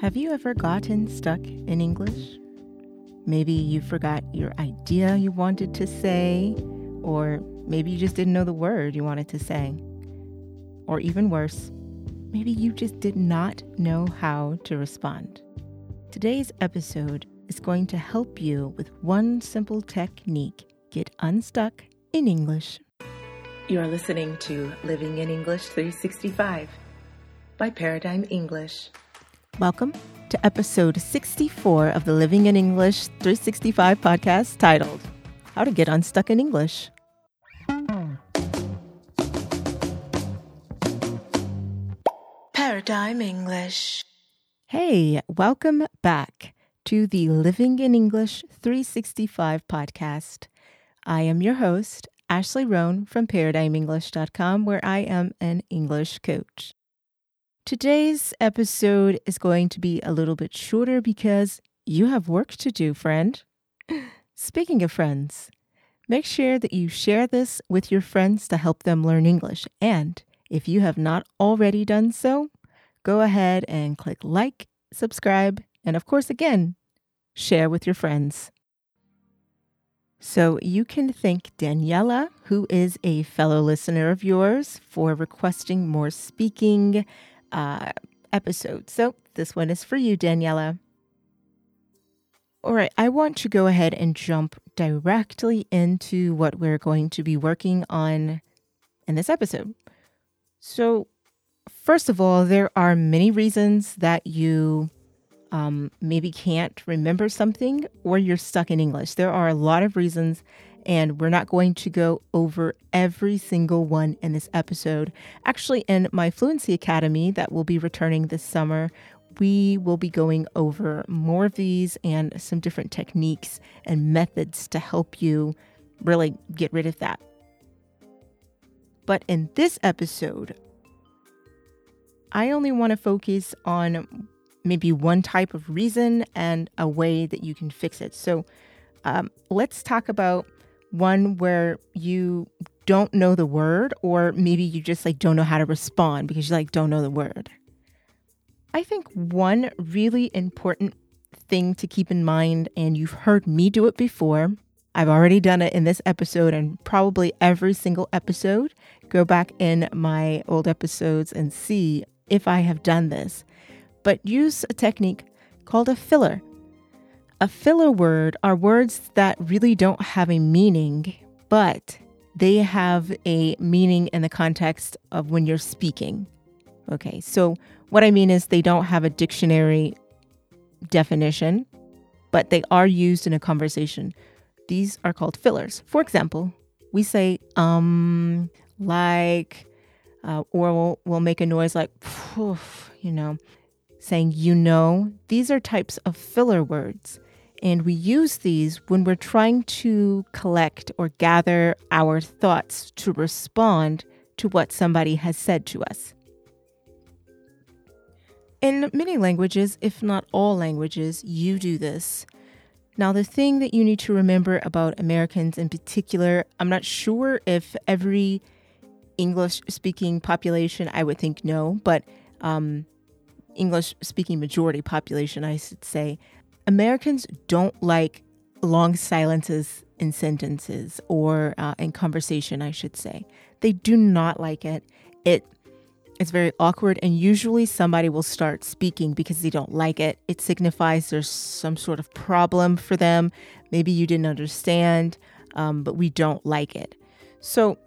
Have you ever gotten stuck in English? Maybe you forgot your idea you wanted to say, or maybe you just didn't know the word you wanted to say. Or even worse, maybe you just did not know how to respond. Today's episode is going to help you with one simple technique get unstuck in English. You're listening to Living in English 365 by Paradigm English. Welcome to episode 64 of the Living in English 365 podcast titled How to Get Unstuck in English. Paradigm English. Hey, welcome back to the Living in English 365 podcast. I am your host, Ashley Roan from ParadigmEnglish.com, where I am an English coach. Today's episode is going to be a little bit shorter because you have work to do, friend. Speaking of friends, make sure that you share this with your friends to help them learn English. And if you have not already done so, go ahead and click like, subscribe, and of course, again, share with your friends. So you can thank Daniela, who is a fellow listener of yours, for requesting more speaking uh, episode. So this one is for you, Daniela. All right, I want to go ahead and jump directly into what we're going to be working on in this episode. So, first of all, there are many reasons that you um, maybe can't remember something or you're stuck in English. There are a lot of reasons and we're not going to go over every single one in this episode. Actually, in my Fluency Academy that will be returning this summer, we will be going over more of these and some different techniques and methods to help you really get rid of that. But in this episode, I only want to focus on maybe one type of reason and a way that you can fix it. So um, let's talk about one where you don't know the word or maybe you just like don't know how to respond because you like don't know the word. I think one really important thing to keep in mind and you've heard me do it before. I've already done it in this episode and probably every single episode. Go back in my old episodes and see if I have done this. But use a technique called a filler. A filler word are words that really don't have a meaning, but they have a meaning in the context of when you're speaking. Okay, so what I mean is they don't have a dictionary definition, but they are used in a conversation. These are called fillers. For example, we say um, like, uh, or we'll, we'll make a noise like, you know, saying you know. These are types of filler words. And we use these when we're trying to collect or gather our thoughts to respond to what somebody has said to us. In many languages, if not all languages, you do this. Now, the thing that you need to remember about Americans in particular, I'm not sure if every English speaking population, I would think no, but um, English speaking majority population, I should say, Americans don't like long silences in sentences or uh, in conversation, I should say. They do not like it. It it's very awkward, and usually somebody will start speaking because they don't like it. It signifies there's some sort of problem for them. Maybe you didn't understand, um, but we don't like it. So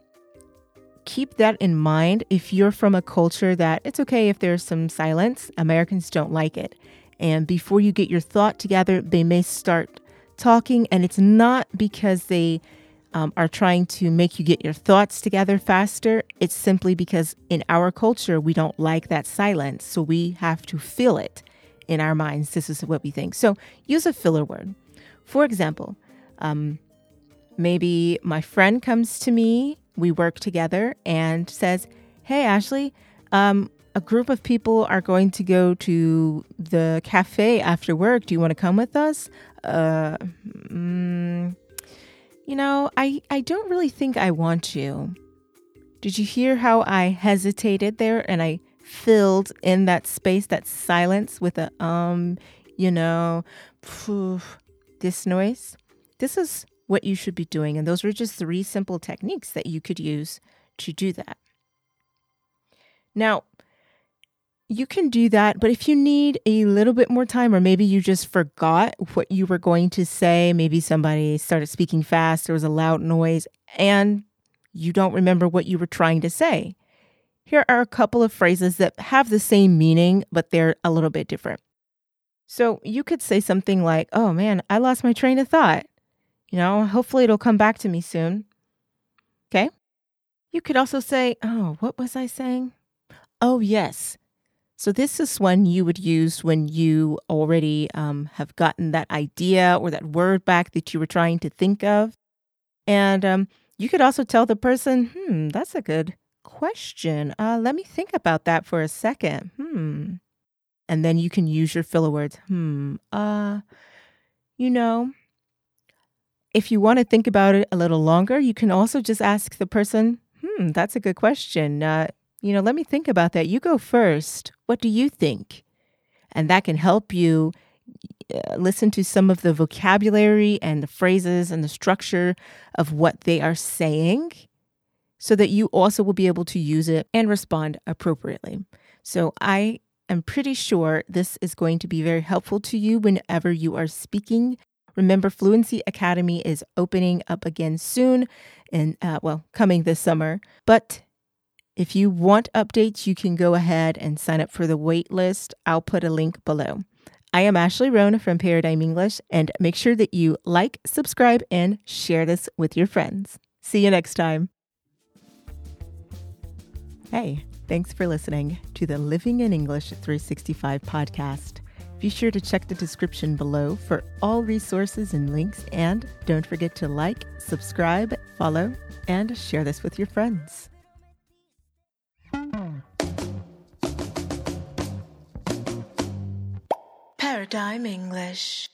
keep that in mind. If you're from a culture that it's okay if there's some silence, Americans don't like it. And before you get your thought together, they may start talking. And it's not because they um, are trying to make you get your thoughts together faster. It's simply because in our culture, we don't like that silence. So we have to fill it in our minds. This is what we think. So use a filler word. For example, um, maybe my friend comes to me, we work together, and says, Hey, Ashley, um, a group of people are going to go to the cafe after work. Do you want to come with us? Uh, mm, you know, I, I don't really think I want to. Did you hear how I hesitated there and I filled in that space, that silence with a um, you know, this noise. This is what you should be doing. And those were just three simple techniques that you could use to do that. Now, you can do that, but if you need a little bit more time, or maybe you just forgot what you were going to say, maybe somebody started speaking fast, there was a loud noise, and you don't remember what you were trying to say. Here are a couple of phrases that have the same meaning, but they're a little bit different. So you could say something like, Oh man, I lost my train of thought. You know, hopefully it'll come back to me soon. Okay. You could also say, Oh, what was I saying? Oh, yes. So, this is one you would use when you already um, have gotten that idea or that word back that you were trying to think of. And um, you could also tell the person, hmm, that's a good question. Uh, let me think about that for a second. Hmm. And then you can use your filler words. Hmm. Uh, you know, if you want to think about it a little longer, you can also just ask the person, hmm, that's a good question. Uh, you know, let me think about that. You go first. What do you think? And that can help you uh, listen to some of the vocabulary and the phrases and the structure of what they are saying so that you also will be able to use it and respond appropriately. So I am pretty sure this is going to be very helpful to you whenever you are speaking. Remember, Fluency Academy is opening up again soon and, uh, well, coming this summer. But if you want updates, you can go ahead and sign up for the wait list. I'll put a link below. I am Ashley Roan from Paradigm English, and make sure that you like, subscribe, and share this with your friends. See you next time. Hey, thanks for listening to the Living in English 365 podcast. Be sure to check the description below for all resources and links, and don't forget to like, subscribe, follow, and share this with your friends. Paradigm English.